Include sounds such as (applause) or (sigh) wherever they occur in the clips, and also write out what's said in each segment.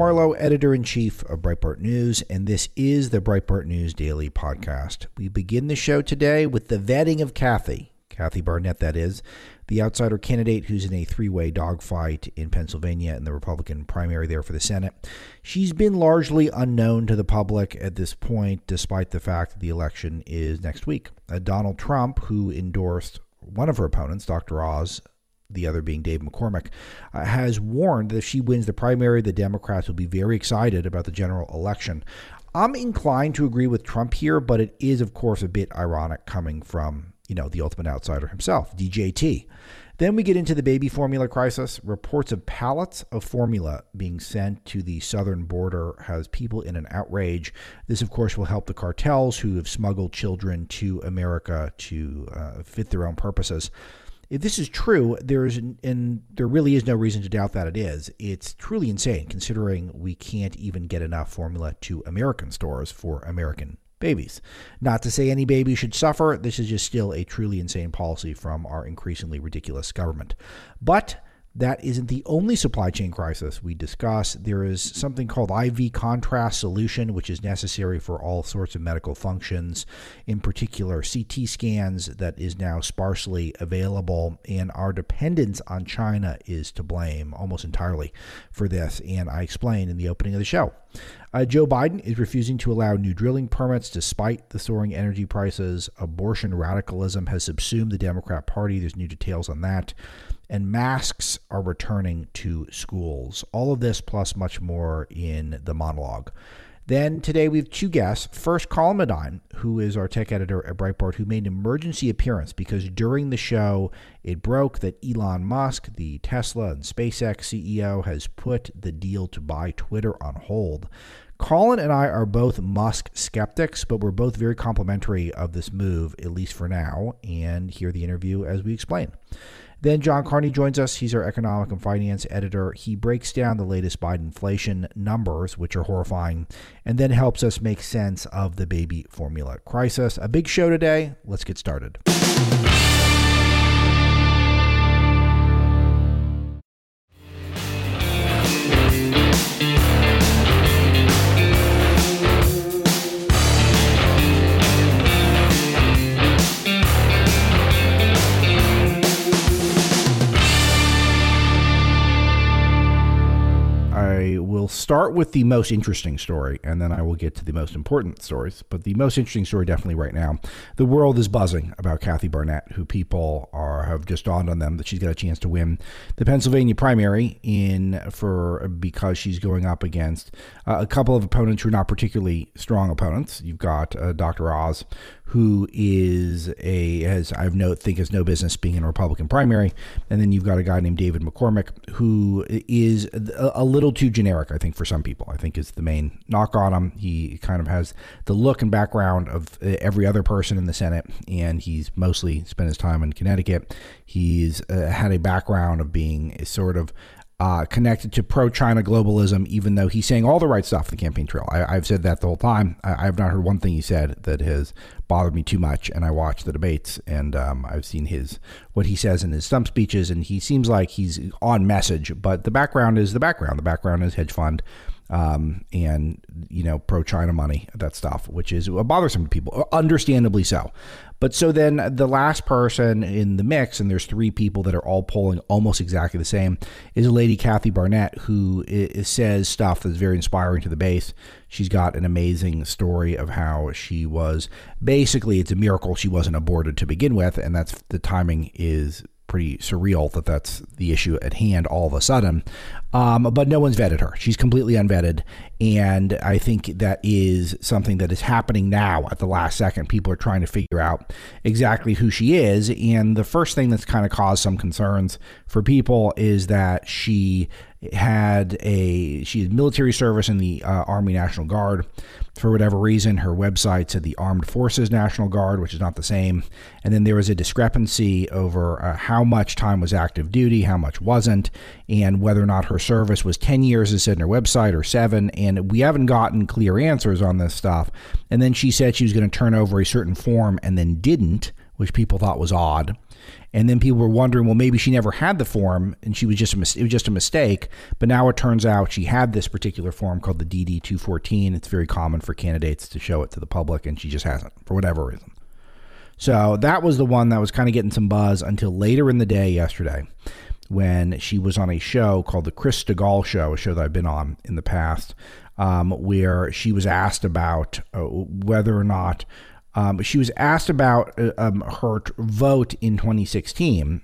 I'm Marlow, editor in chief of Breitbart News, and this is the Breitbart News Daily Podcast. We begin the show today with the vetting of Kathy, Kathy Barnette, that is, the outsider candidate who's in a three way dogfight in Pennsylvania in the Republican primary there for the Senate. She's been largely unknown to the public at this point, despite the fact that the election is next week. Uh, Donald Trump, who endorsed one of her opponents, Dr. Oz, the other being Dave McCormick, uh, has warned that if she wins the primary, the Democrats will be very excited about the general election. I'm inclined to agree with Trump here, but it is, of course, a bit ironic coming from, you know, the ultimate outsider himself, DJT. Then we get into the baby formula crisis. Reports of pallets of formula being sent to the southern border has people in an outrage. This, of course, will help the cartels who have smuggled children to America to uh, fit their own purposes if this is true, there's and there really is no reason to doubt that it is. It's truly insane considering we can't even get enough formula to American stores for American babies. Not to say any baby should suffer, this is just still a truly insane policy from our increasingly ridiculous government. But that isn't the only supply chain crisis we discuss. There is something called IV contrast solution, which is necessary for all sorts of medical functions, in particular CT scans, that is now sparsely available. And our dependence on China is to blame almost entirely for this. And I explain in the opening of the show. Uh, Joe Biden is refusing to allow new drilling permits despite the soaring energy prices. Abortion radicalism has subsumed the Democrat Party. There's new details on that and masks are returning to schools. All of this plus much more in the monologue. Then today we have two guests. First, Colin Madine, who is our tech editor at Breitbart, who made an emergency appearance because during the show it broke that Elon Musk, the Tesla and SpaceX CEO, has put the deal to buy Twitter on hold. Colin and I are both Musk skeptics, but we're both very complimentary of this move, at least for now, and hear the interview as we explain. Then John Carney joins us. He's our economic and finance editor. He breaks down the latest Biden inflation numbers, which are horrifying, and then helps us make sense of the baby formula crisis. A big show today. Let's get started. Start with the most interesting story, and then I will get to the most important stories. But the most interesting story, definitely right now, the world is buzzing about Kathy Barnette, who people are have just dawned on them that she's got a chance to win the Pennsylvania primary in for because she's going up against uh, a couple of opponents who are not particularly strong opponents. You've got uh, Dr. Oz, who is a as I've no think has no business being in a Republican primary, and then you've got a guy named David McCormick who is a, a, little too generic, I think, for some people. I think is the main knock on him. He kind of has the look and background of every other person in the Senate, and he's mostly spent his time in Connecticut. He's uh, had a background of being a sort of uh, connected to pro China globalism, even though he's saying all the right stuff in the campaign trail. I, have said that the whole time. I, have not heard one thing he said that has bothered me too much. And I watch the debates and um, I've seen his what he says in his stump speeches, and he seems like he's on message. But the background is the background. The background is hedge fund um, and you know pro China money, that stuff, which is bothersome to people, understandably so. But so then the last person in the mix, and there's three people that are all polling almost exactly the same, is a lady Kathy Barnette who is, says stuff that's very inspiring to the base. She's got an amazing story of how she was basically it's a miracle she wasn't aborted to begin with, and that's the timing is pretty surreal that that's the issue at hand all of a sudden. Um, but no one's vetted her. She's completely unvetted. And I think that is something that is happening now at the last second. People are trying to figure out exactly who she is. And the first thing that's kind of caused some concerns for people is that she had a she had military service in the uh, Army National Guard. For whatever reason, her website said the Armed Forces National Guard, which is not the same. And then there was a discrepancy over uh, how much time was active duty, how much wasn't, and whether or not her service was 10 years, as said in her website, or seven. And we haven't gotten clear answers on this stuff. And then she said she was going to turn over a certain form and then didn't which people thought was odd. And then people were wondering, well, maybe she never had the form and she was just a mis- it was just a mistake. But now it turns out she had this particular form called the DD 214. It's very common for candidates to show it to the public, and she just hasn't for whatever reason. So that was the one that was kind of getting some buzz until later in the day yesterday when she was on a show called the Chris Stigall Show, a show that I've been on in the past, um, where she was asked about uh, whether or not um, she was asked about uh, um, her vote in 2016.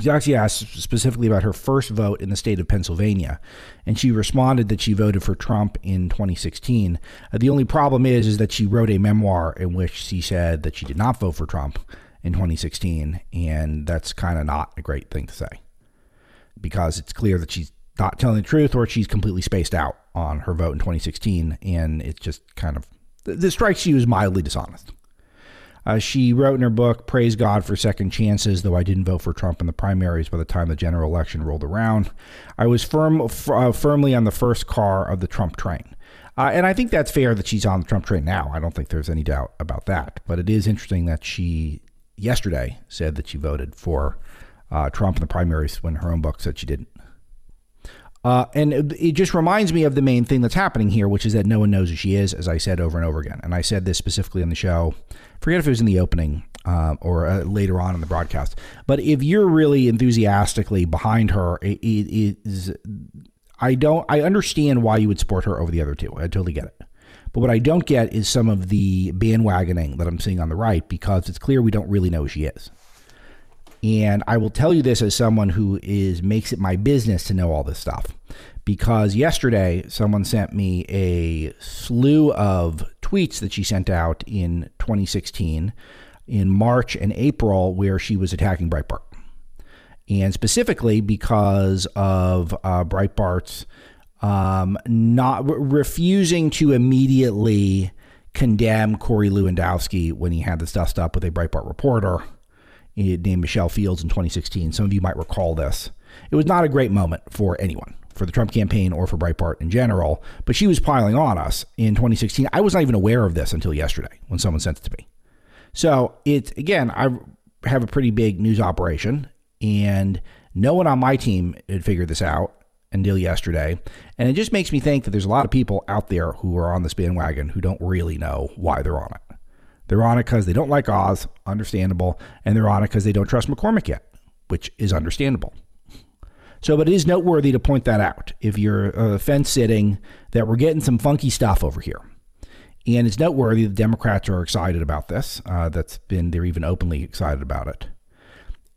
She actually asked specifically about her first vote in the state of Pennsylvania, and she responded that she voted for Trump in 2016. Uh, the only problem is, is that she wrote a memoir in which she said that she did not vote for Trump in 2016, and that's kind of not a great thing to say because it's clear that she's not telling the truth or she's completely spaced out on her vote in 2016, and it's just kind of this strikes you as mildly dishonest. Uh, she wrote in her book, Praise God for Second Chances, though I didn't vote for Trump in the primaries by the time the general election rolled around. I was firm, f- uh, firmly on the first car of the Trump train. Uh, and I think that's fair that she's on the Trump train now. I don't think there's any doubt about that. But it is interesting that she, yesterday, said that she voted for uh, Trump in the primaries when her own book said she didn't. Uh, and it, just reminds me of the main thing that's happening here, which is that no one knows who she is, as I said over and over again. And I said this specifically on the show. Forget if it was in the opening uh, or uh, later on in the broadcast. But if you're really enthusiastically behind her, it, it is. I don't. I understand why you would support her over the other two. I totally get it. But what I don't get is some of the bandwagoning that I'm seeing on the right because it's clear we don't really know who she is. And I will tell you this as someone who is makes it my business to know all this stuff. Because yesterday someone sent me a slew of tweets that she sent out in 2016 in March and April where she was attacking Breitbart. And specifically because of uh, Breitbart's um, not refusing to immediately condemn Corey Lewandowski when he had this dust up with a Breitbart reporter named Michelle Fields in 2016. Some of you might recall this. It was not a great moment for anyone, for the Trump campaign or for Breitbart in general, but she was piling on us in 2016. I was not even aware of this until yesterday when someone sent it to me. So it's, again, I have a pretty big news operation, and no one on my team had figured this out until yesterday. And it just makes me think that there's a lot of people out there who are on this bandwagon who don't really know why they're on it. They're on it because they don't like Oz, understandable, and they're on it because they don't trust McCormick yet, which is understandable. So, but it is noteworthy to point that out if you're uh, fence sitting that we're getting some funky stuff over here. And it's noteworthy the Democrats are excited about this. Uh, that's been, they're even openly excited about it.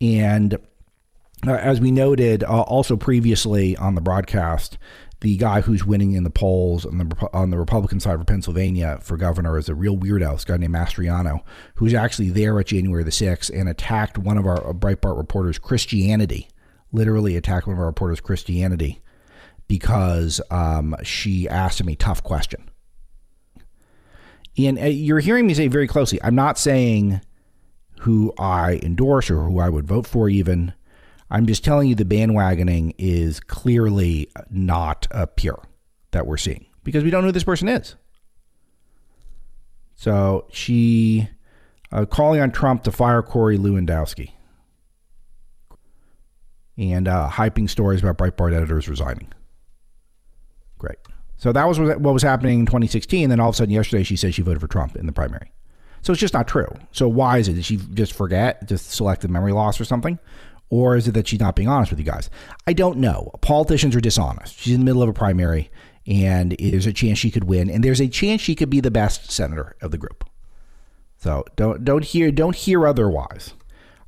And uh, as we noted uh, also previously on the broadcast, the guy who's winning in the polls on the on the Republican side for Pennsylvania for governor is a real weirdo. This guy named Mastriano, who's actually there at January the sixth and attacked one of our Breitbart reporters' Christianity, literally attacked one of our reporters' Christianity because um, she asked him a tough question. And uh, you're hearing me say very closely. I'm not saying who I endorse or who I would vote for, even. I'm just telling you the bandwagoning is clearly not a pure that we're seeing because we don't know who this person is. So she uh, calling on Trump to fire Corey Lewandowski and uh, hyping stories about Breitbart editors resigning. Great. So that was what was happening in 2016. Then all of a sudden, yesterday, she said she voted for Trump in the primary. So it's just not true. So why is it? Did she just forget, just selective memory loss or something? Or is it that she's not being honest with you guys? I don't know. Politicians are dishonest. She's in the middle of a primary, and there's a chance she could win, and there's a chance she could be the best senator of the group. So don't don't hear don't hear otherwise.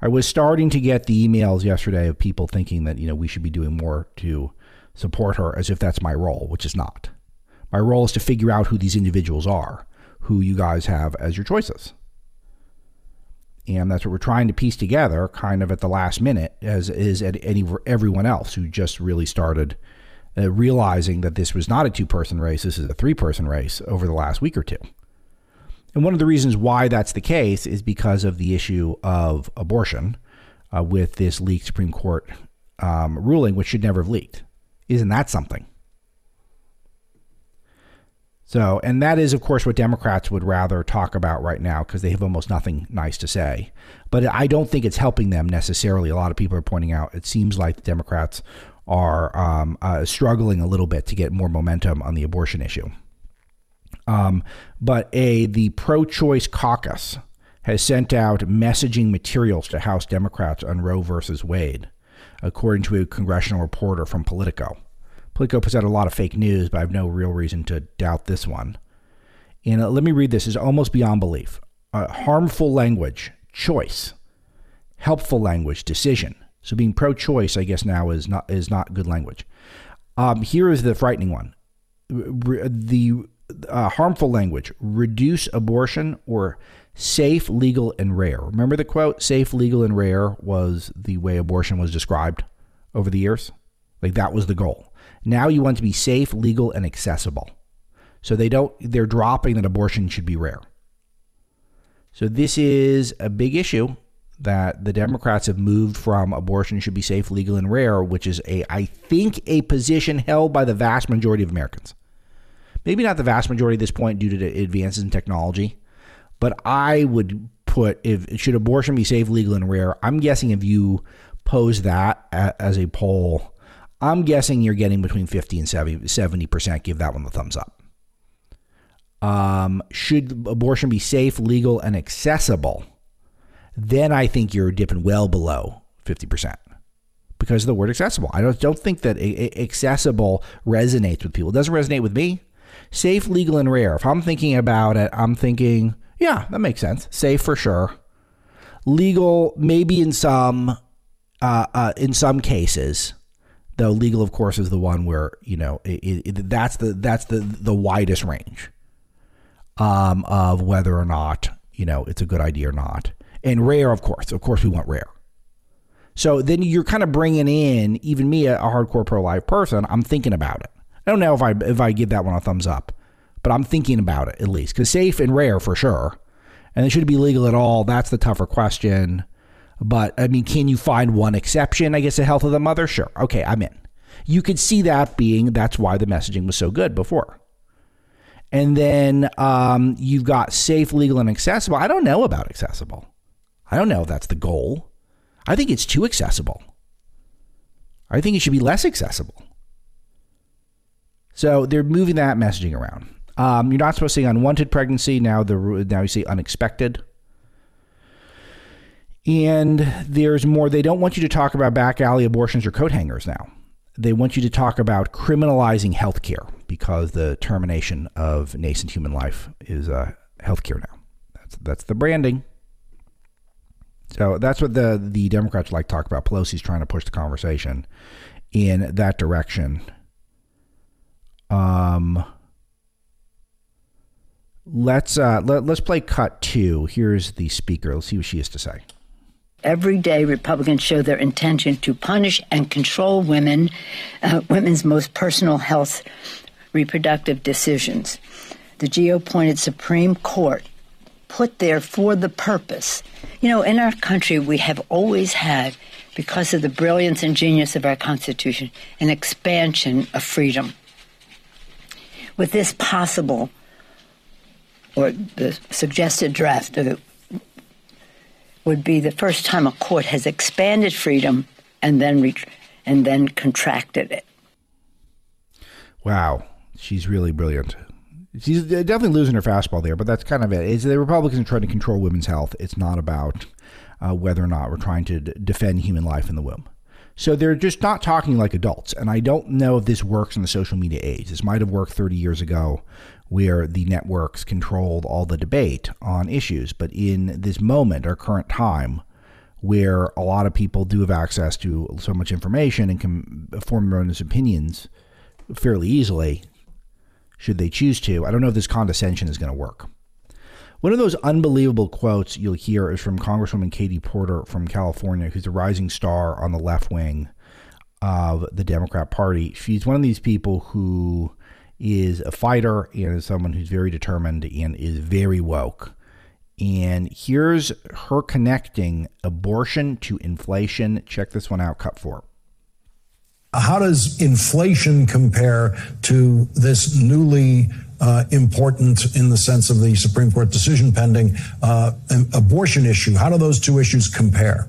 I was starting to get the emails yesterday of people thinking that you know we should be doing more to support her, as if that's my role, which is not. My role is to figure out who these individuals are, who you guys have as your choices and that's what we're trying to piece together kind of at the last minute as is at any everyone else who just really started uh, realizing that this was not a two person race this is a three person race over the last week or two. And one of the reasons why that's the case is because of the issue of abortion uh, with this leaked supreme court um, ruling which should never have leaked. Isn't that something So, and that is, of course, what Democrats would rather talk about right now because they have almost nothing nice to say. But I don't think it's helping them necessarily. A lot of people are pointing out it seems like the Democrats are um, uh, struggling a little bit to get more momentum on the abortion issue. Um, but a the pro-choice caucus has sent out messaging materials to House Democrats on Roe versus Wade, according to a congressional reporter from Politico. Politico puts out a lot of fake news, but I have no real reason to doubt this one. And uh, let me read this: is almost beyond belief. Uh, harmful language, choice, helpful language, decision. So being pro-choice, I guess now is not is not good language. Um, here is the frightening one: the uh, harmful language, reduce abortion or safe, legal, and rare. Remember the quote? Safe, legal, and rare was the way abortion was described over the years. Like that was the goal. Now you want to be safe, legal, and accessible. So they don't, they're dropping that abortion should be rare. So this is a big issue that the Democrats have moved from abortion should be safe, legal, and rare, which is a, I think, a position held by the vast majority of Americans. Maybe not the vast majority at this point due to advances in technology, but I would put if should abortion be safe, legal, and rare. I'm guessing if you pose that as a poll, I'm guessing you're getting between 50 and 70 percent. Give that one the thumbs up. Um, should abortion be safe, legal, and accessible? Then I think you're dipping well below 50 percent because of the word accessible. I don't don't think that accessible resonates with people. It doesn't resonate with me. Safe, legal, and rare. If I'm thinking about it, I'm thinking yeah, that makes sense. Safe for sure. Legal, maybe in some, uh, uh, in some cases, though. Legal, of course, is the one where you know it, it, that's the that's the the widest range um, of whether or not you know it's a good idea or not. And rare, of course, of course, we want rare. So then you're kind of bringing in even me, a, a hardcore pro life person. I'm thinking about it. I don't know if I if I give that one a thumbs up but I'm thinking about it at least because safe and rare for sure. And it should be legal at all. That's the tougher question. But I mean, can you find one exception? I guess the health of the mother. Sure. Okay, I'm in. You could see that being that's why the messaging was so good before. And then um, you've got safe, legal, and accessible. I don't know about accessible. I don't know if that's the goal. I think it's too accessible. I think it should be less accessible. So they're moving that messaging around. Um, you're not supposed to say unwanted pregnancy. Now the now you say unexpected. And there's more. They don't want you to talk about back alley abortions or coat hangers now. They want you to talk about criminalizing healthcare because the termination of nascent human life is uh, healthcare now. That's that's the branding. So that's what the the Democrats like to talk about. Pelosi's trying to push the conversation in that direction. Um, Let's uh, let, let's play cut two. Here's the speaker. Let's see what she has to say. Every day, Republicans show their intention to punish and control women, uh, women's most personal health, reproductive decisions. The GO-appointed Supreme Court put there for the purpose. You know, in our country, we have always had, because of the brilliance and genius of our Constitution, an expansion of freedom. With this possible or the suggested draft of it would be the first time a court has expanded freedom and then re- and then contracted it. Wow, she's really brilliant. She's definitely losing her fastball there, but that's kind of it. Is the Republicans are trying to control women's health. It's not about uh, whether or not we're trying to d- defend human life in the womb. So they're just not talking like adults. And I don't know if this works in the social media age. This might have worked 30 years ago where the networks controlled all the debate on issues. But in this moment, our current time, where a lot of people do have access to so much information and can form their own opinions fairly easily, should they choose to, I don't know if this condescension is going to work. One of those unbelievable quotes you'll hear is from Congresswoman Katie Porter from California, who's a rising star on the left wing of the Democrat Party. She's one of these people who is a fighter and is someone who's very determined and is very woke. And here's her connecting abortion to inflation. Check this one out, cut four. How does inflation compare to this newly uh, important in the sense of the Supreme Court decision pending uh, abortion issue. How do those two issues compare?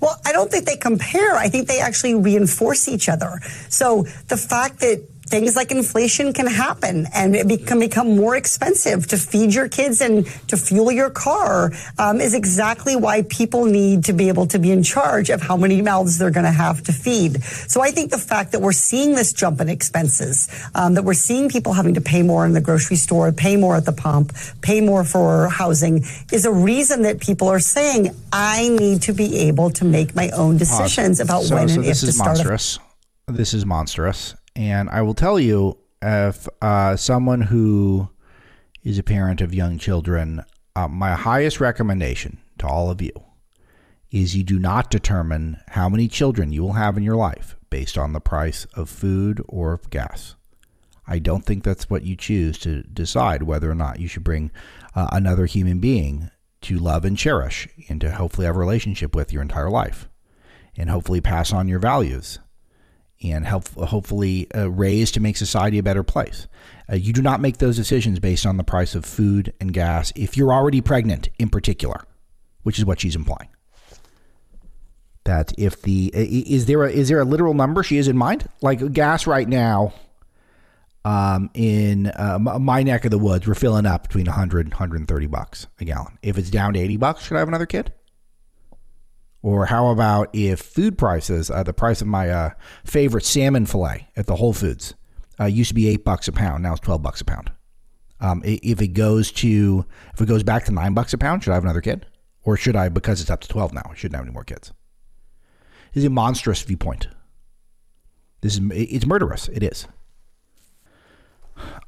Well, I don't think they compare. I think they actually reinforce each other. So the fact that things like inflation can happen and it can become more expensive to feed your kids and to fuel your car um, is exactly why people need to be able to be in charge of how many mouths they're going to have to feed. So I think the fact that we're seeing this jump in expenses, um, that we're seeing people having to pay more in the grocery store, pay more at the pump, pay more for housing is a reason that people are saying, I need to be able to make my own decisions about so, when so and if to start. This is monstrous. A- this is monstrous and I will tell you, if uh, someone who is a parent of young children, uh, my highest recommendation to all of you is you do not determine how many children you will have in your life based on the price of food or of gas. I don't think that's what you choose to decide whether or not you should bring uh, another human being to love and cherish and to hopefully have a relationship with your entire life and hopefully pass on your values and help hopefully uh, raise to make society a better place. Uh, you do not make those decisions based on the price of food and gas if you're already pregnant, in particular, which is what she's implying. That if the is there a is there a literal number she is in mind? Like gas right now, um, in uh, my neck of the woods, we're filling up between 100 130 bucks a gallon. If it's down to 80 bucks, should I have another kid? Or how about if food prices, uh, the price of my uh, favorite salmon fillet at the Whole Foods uh, used to be eight bucks a pound, now it's twelve bucks a pound. Um, if it goes to if it goes back to nine bucks a pound, should I have another kid, or should I because it's up to twelve now? I shouldn't have any more kids. This is a monstrous viewpoint. This is it's murderous. It is.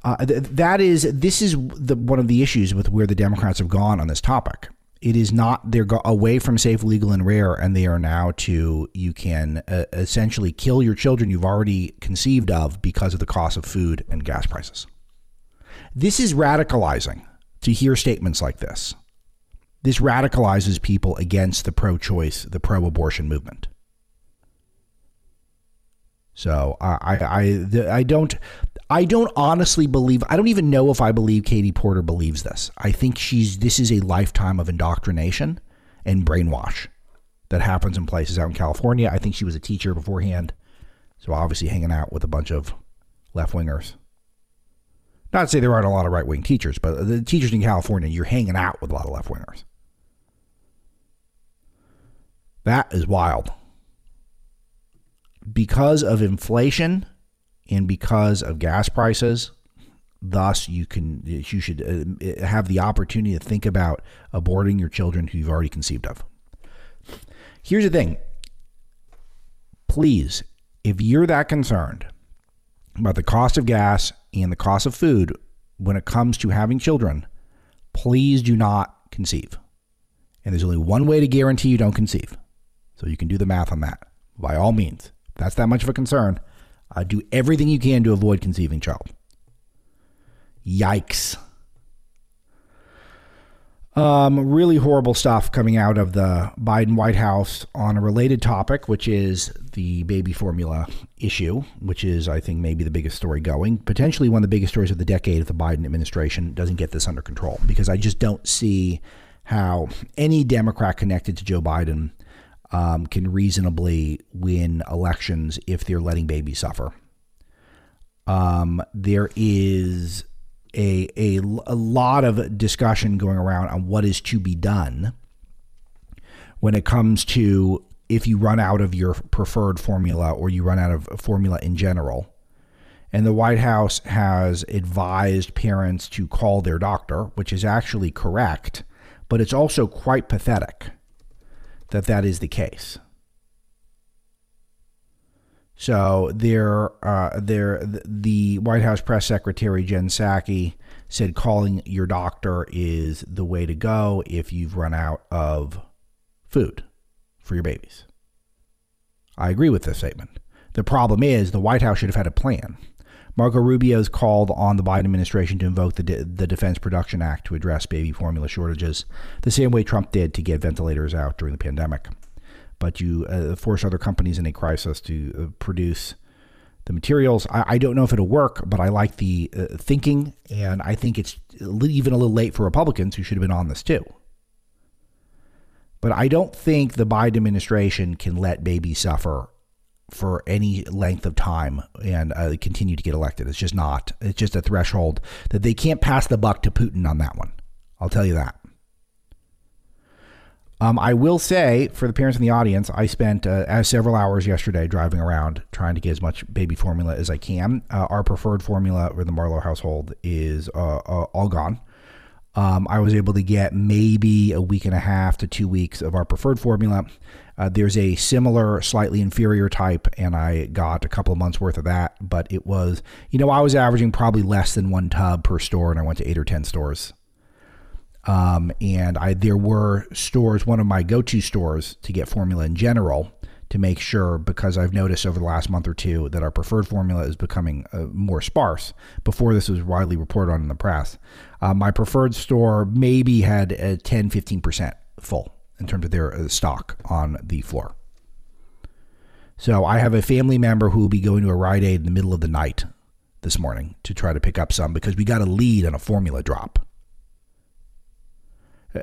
Uh, th- that is this is the one of the issues with where the Democrats have gone on this topic it is not they're away from safe legal and rare and they are now to you can uh, essentially kill your children you've already conceived of because of the cost of food and gas prices. This is radicalizing to hear statements like this. This radicalizes people against the pro-choice the pro-abortion movement. So I, I, I don't, I don't honestly believe. I don't even know if I believe Katie Porter believes this. I think she's. This is a lifetime of indoctrination and brainwash that happens in places out in California. I think she was a teacher beforehand, so obviously hanging out with a bunch of left wingers. Not to say there aren't a lot of right wing teachers, but the teachers in California, you're hanging out with a lot of left wingers. That is wild because of inflation and because of gas prices, thus you can you should uh, have the opportunity to think about aborting your children who you've already conceived of. Here's the thing. Please, if you're that concerned about the cost of gas and the cost of food when it comes to having children, please do not conceive. And there's only one way to guarantee you don't conceive. So you can do the math on that by all means if that's that much of a concern, uh, do everything you can to avoid conceiving child. Yikes. Um, really horrible stuff coming out of the Biden White House on a related topic, which is the baby formula issue, which is, I think, maybe the biggest story going. Potentially one of the biggest stories of the decade if the Biden administration doesn't get this under control, because I just don't see how any Democrat connected to Joe Biden um, can reasonably win elections if they're letting babies suffer. Um, there is a, a, a lot of discussion going around on what is to be done when it comes to if you run out of your preferred formula or you run out of formula in general. And the White House has advised parents to call their doctor, which is actually correct, but it's also quite pathetic that that is the case. So there, uh, there, the White House press secretary Jen Psaki said calling your doctor is the way to go if you've run out of food for your babies. I agree with this statement. The problem is the White House should have had a plan. Marco Rubio's called on the Biden administration to invoke the, De- the Defense Production Act to address baby formula shortages, the same way Trump did to get ventilators out during the pandemic. But you uh, force other companies in a crisis to uh, produce the materials. I, I don't know if it'll work, but I like the uh, thinking, and I think it's even a little late for Republicans who should have been on this too. But I don't think the Biden administration can let babies suffer for any length of time and uh, continue to get elected. It's just not. It's just a threshold that they can't pass the buck to Putin on that one. I'll tell you that. Um, I will say for the parents in the audience, I spent uh, several hours yesterday driving around trying to get as much baby formula as I can. Uh, our preferred formula for the Marlow household is uh, uh, all gone. Um, I was able to get maybe a week and a half to two weeks of our preferred formula. Uh, there's a similar, slightly inferior type, and I got a couple of months worth of that. But it was, you know, I was averaging probably less than one tub per store, and I went to eight or 10 stores. Um, and I there were stores, one of my go-to stores to get formula in general, to make sure because I've noticed over the last month or two that our preferred formula is becoming uh, more sparse. Before this was widely reported on in the press, uh, my preferred store maybe had a 10, 15 percent full in terms of their uh, stock on the floor. So I have a family member who will be going to a Rite Aid in the middle of the night this morning to try to pick up some because we got a lead on a formula drop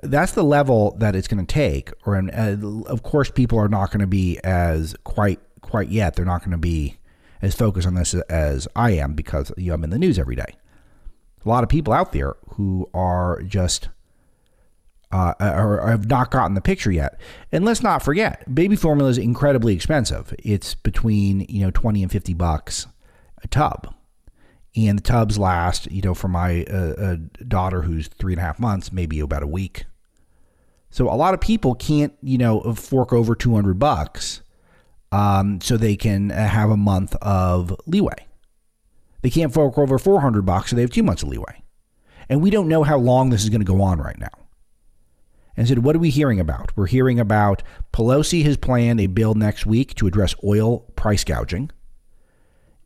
that's the level that it's going to take. Or uh, of course, people are not going to be as quite quite yet. They're not going to be as focused on this as I am because you know, I'm in the news every day. A lot of people out there who are just uh, or have not gotten the picture yet. And let's not forget, baby formula is incredibly expensive. It's between you know twenty and fifty bucks a tub and the tubs last, you know, for my uh, uh, daughter who's three and a half months, maybe about a week. So a lot of people can't, you know, fork over 200 bucks um, so they can uh, have a month of leeway. They can't fork over 400 bucks so they have two months of leeway. And we don't know how long this is going to go on right now. And said, so what are we hearing about? We're hearing about Pelosi has planned a bill next week to address oil price gouging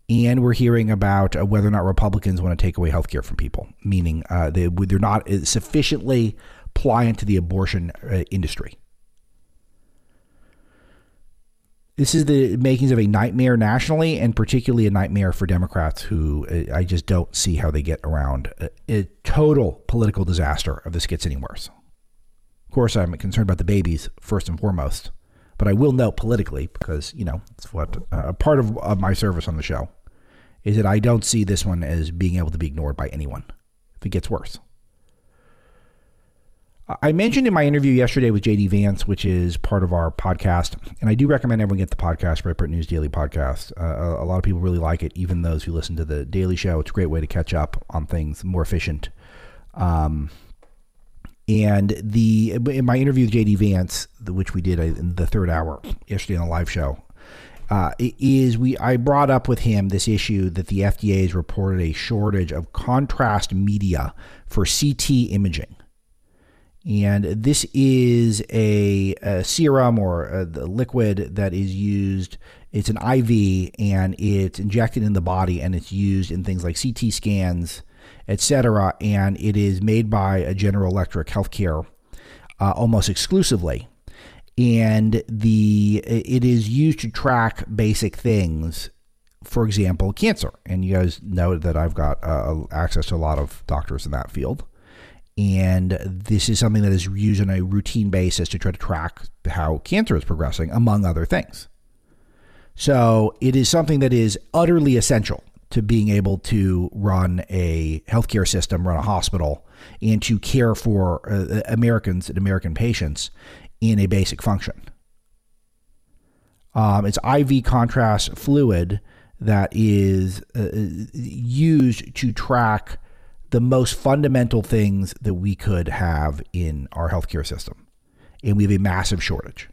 and we're hearing about uh, whether or not Republicans want to take away health care from people, meaning uh, they, they're not sufficiently pliant to the abortion uh, industry. This is the makings of a nightmare nationally, and particularly a nightmare for Democrats, who uh, I just don't see how they get around a, a total political disaster if this gets any worse. Of course, I'm concerned about the babies first and foremost, but I will note politically because you know it's what uh, part of, of my service on the show is that I don't see this one as being able to be ignored by anyone if it gets worse. I mentioned in my interview yesterday with JD Vance, which is part of our podcast, and I do recommend everyone get the podcast, Breitbart News Daily Podcast. Uh, a lot of people really like it, even those who listen to the Daily Show. It's a great way to catch up on things, more efficient. Um, and the in my interview with JD Vance, which we did in the third hour yesterday on the live show, uh, is we I brought up with him this issue that the FDA has reported a shortage of contrast media for CT imaging. And this is a, a serum or a, liquid that is used. It's an IV and it's injected in the body and it's used in things like CT scans, etc. And it is made by a General Electric Healthcare uh, almost exclusively and the it is used to track basic things. For example cancer. And you guys know that i've got uh, access to a lot of doctors in that field. And this is something that is used on a routine basis to try to track how cancer is progressing among other things. So it is something that is utterly essential to being able to run a healthcare system, run a hospital, and to care for uh, Americans and American patients in a basic function. Um, it's IV contrast fluid that is uh, used to track the most fundamental things that we could have in our healthcare system. And we have a massive shortage.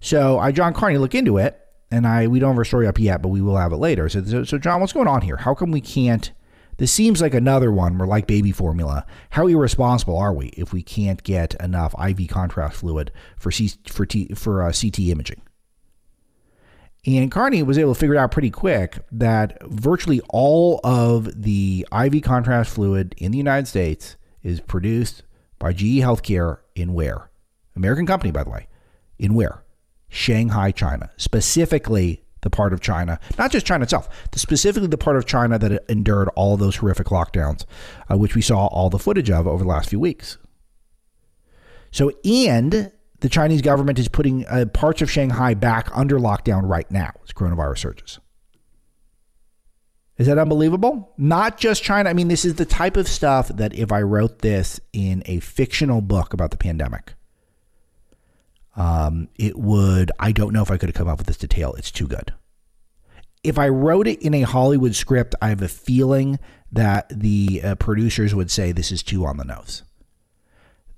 So I, John Carney, look into it, and I we don't have our story up yet, but we will have it later. So, so, so John, what's going on here? How come we can't this seems like another one where, like baby formula, how irresponsible are we if we can't get enough IV contrast fluid for C, for T, for uh, CT imaging? And Carney was able to figure it out pretty quick that virtually all of the IV contrast fluid in the United States is produced by GE Healthcare in where? American company, by the way. In where? Shanghai, China, specifically the part of China, not just China itself, specifically the part of China that endured all those horrific lockdowns, uh, which we saw all the footage of over the last few weeks. So, and the Chinese government is putting uh, parts of Shanghai back under lockdown right now as coronavirus surges. Is that unbelievable? Not just China. I mean, this is the type of stuff that if I wrote this in a fictional book about the pandemic, um, it would, I don't know if I could have come up with this detail. It's too good. If I wrote it in a Hollywood script, I have a feeling that the uh, producers would say this is too on the nose.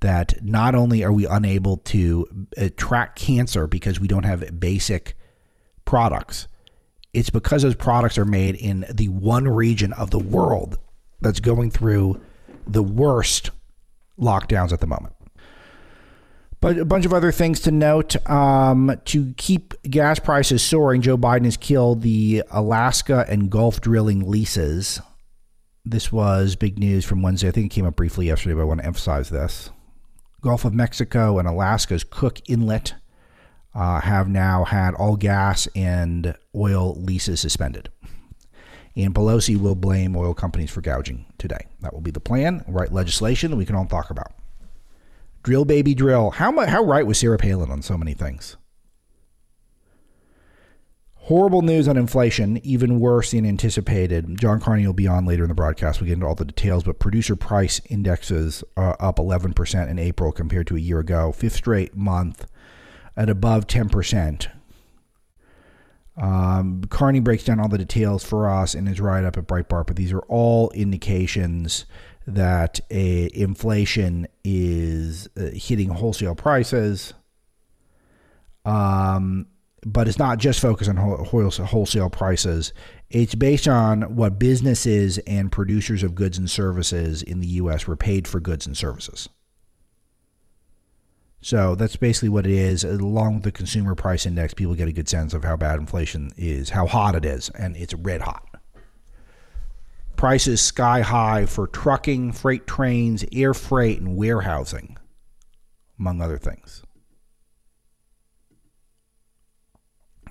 That not only are we unable to uh, track cancer because we don't have basic products, it's because those products are made in the one region of the world that's going through the worst lockdowns at the moment. But a bunch of other things to note. Um, to keep gas prices soaring, Joe Biden has killed the Alaska and Gulf drilling leases. This was big news from Wednesday. I think it came up briefly yesterday, but I want to emphasize this. Gulf of Mexico and Alaska's Cook Inlet uh, have now had all gas and oil leases suspended. And Pelosi will blame oil companies for gouging today. That will be the plan. Write legislation that we can all talk about. Drill, baby, drill. How much? How right was Sarah Palin on so many things? Horrible news on inflation, even worse than anticipated. John Carney will be on later in the broadcast. We'll get into all the details, but producer price indexes are up 11% in April compared to a year ago. Fifth straight month at above 10%. Um, Carney breaks down all the details for us in his write up at Breitbart, but these are all indications that a inflation is uh, hitting wholesale prices. Um, but it's not just focused on wholesale prices. It's based on what businesses and producers of goods and services in the U.S. were paid for goods and services. So that's basically what it is. Along with the consumer price index, people get a good sense of how bad inflation is, how hot it is, and it's red hot. Prices sky high for trucking, freight trains, air freight, and warehousing, among other things.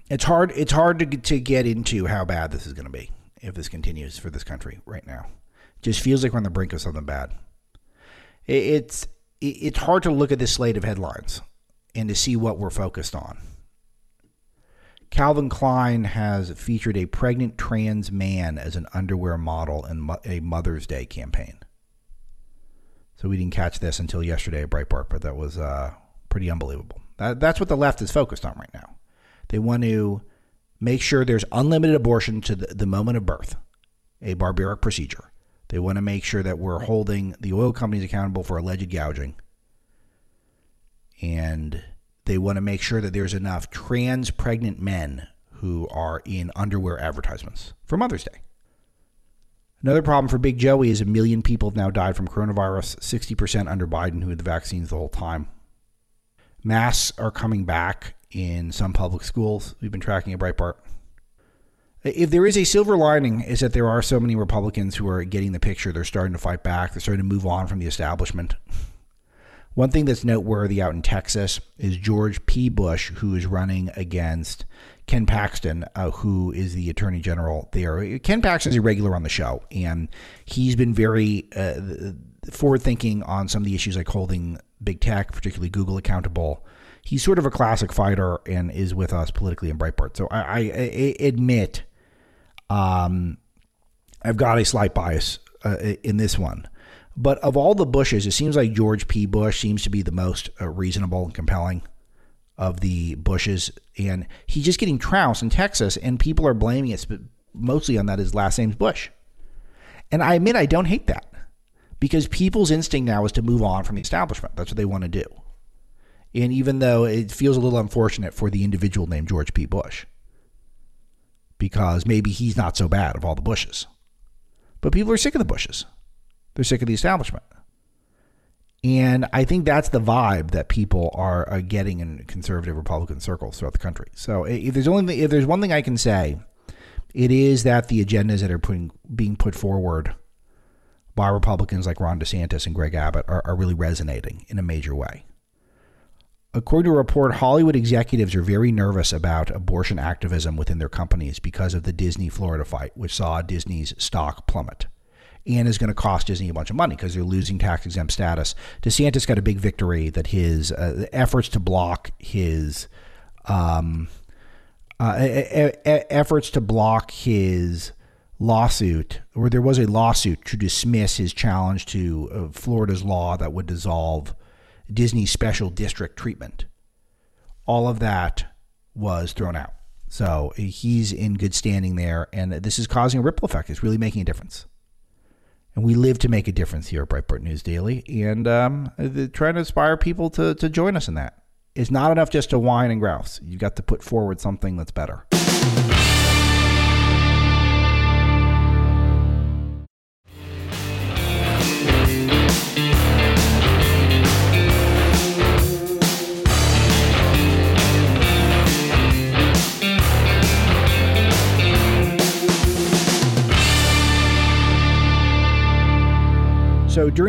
It's hard. It's hard to to get into how bad this is going to be if this continues for this country right now. It just feels like we're on the brink of something bad. It's it's hard to look at this slate of headlines and to see what we're focused on. Calvin Klein has featured a pregnant trans man as an underwear model in a Mother's Day campaign. So we didn't catch this until yesterday at Breitbart, but that was uh, pretty unbelievable. That, that's what the left is focused on right now. They want to make sure there's unlimited abortion to the, the moment of birth, a barbaric procedure. They want to make sure that we're holding the oil companies accountable for alleged gouging. And they want to make sure that there's enough trans pregnant men who are in underwear advertisements for Mother's Day. Another problem for Big Joey is a million people have now died from coronavirus, 60% under Biden, who had the vaccines the whole time. Masks are coming back in some public schools. We've been tracking a Breitbart. If there is a silver lining, is that there are so many Republicans who are getting the picture. They're starting to fight back. They're starting to move on from the establishment. One thing that's noteworthy out in Texas is George P. Bush, who is running against Ken Paxton, uh, who is the Attorney General there. Ken Paxton is a regular on the show, and he's been very uh, forward thinking on some of the issues like holding big tech, particularly Google, accountable. He's sort of a classic fighter and is with us politically in Breitbart. So I, I, I admit um, I've got a slight bias uh, in this one. But of all the Bushes, it seems like George P. Bush seems to be the most uh, reasonable and compelling of the Bushes. And he's just getting trounced in Texas, and people are blaming it mostly on that his last name's Bush. And I admit I don't hate that because people's instinct now is to move on from the establishment. That's what they want to do. And even though it feels a little unfortunate for the individual named George P. Bush, because maybe he's not so bad of all the Bushes. But people are sick of the Bushes. They're sick of the establishment. And I think that's the vibe that people are, are getting in conservative Republican circles throughout the country. So if there's only if there's one thing I can say, it is that the agendas that are putting, being put forward by Republicans like Ron DeSantis and Greg Abbott are, are really resonating in a major way. According to a report, Hollywood executives are very nervous about abortion activism within their companies because of the Disney Florida fight, which saw Disney's stock plummet and is going to cost Disney a bunch of money because they're losing tax exempt status. DeSantis got a big victory that his uh, efforts to block his um, uh, efforts to block his lawsuit, or there was a lawsuit to dismiss his challenge to uh, Florida's law that would dissolve Disney's special district treatment. All of that was thrown out. So he's in good standing there, and this is causing a ripple effect. It's really making a difference. And we live to make a difference here at Breitbart News Daily, and um, trying to inspire people to, to join us in that. It's not enough just to whine and grouse. You've got to put forward something that's better.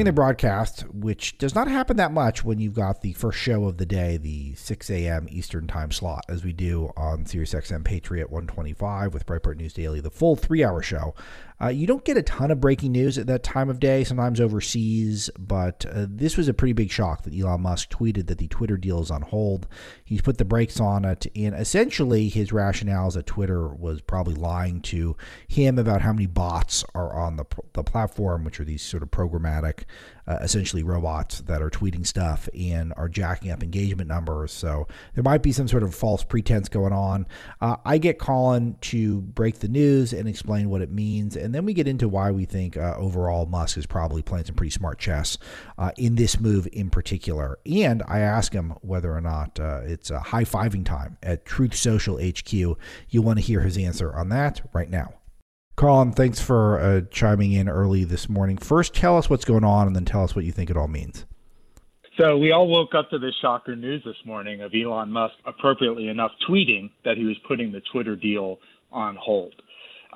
During the broadcast, which does not happen that much when you've got the first show of the day, the 6 a.m. Eastern time slot, as we do on SiriusXM Patriot 125 with Breitbart News Daily, the full three-hour show. Uh, you don't get a ton of breaking news at that time of day, sometimes overseas, but uh, this was a pretty big shock that Elon Musk tweeted that the Twitter deal is on hold. He's put the brakes on it, and essentially his rationale is that Twitter was probably lying to him about how many bots are on the, the platform, which are these sort of programmatic uh, essentially robots that are tweeting stuff and are jacking up engagement numbers. So there might be some sort of false pretense going on. Uh, I get Colin to break the news and explain what it means, and then we get into why we think uh, overall Musk is probably playing some pretty smart chess uh, in this move in particular. And I ask him whether or not uh, it's a high fiving time at Truth Social HQ. You want to hear his answer on that right now. Colin, thanks for uh, chiming in early this morning. First, tell us what's going on, and then tell us what you think it all means. So we all woke up to this shocker news this morning of Elon Musk, appropriately enough, tweeting that he was putting the Twitter deal on hold.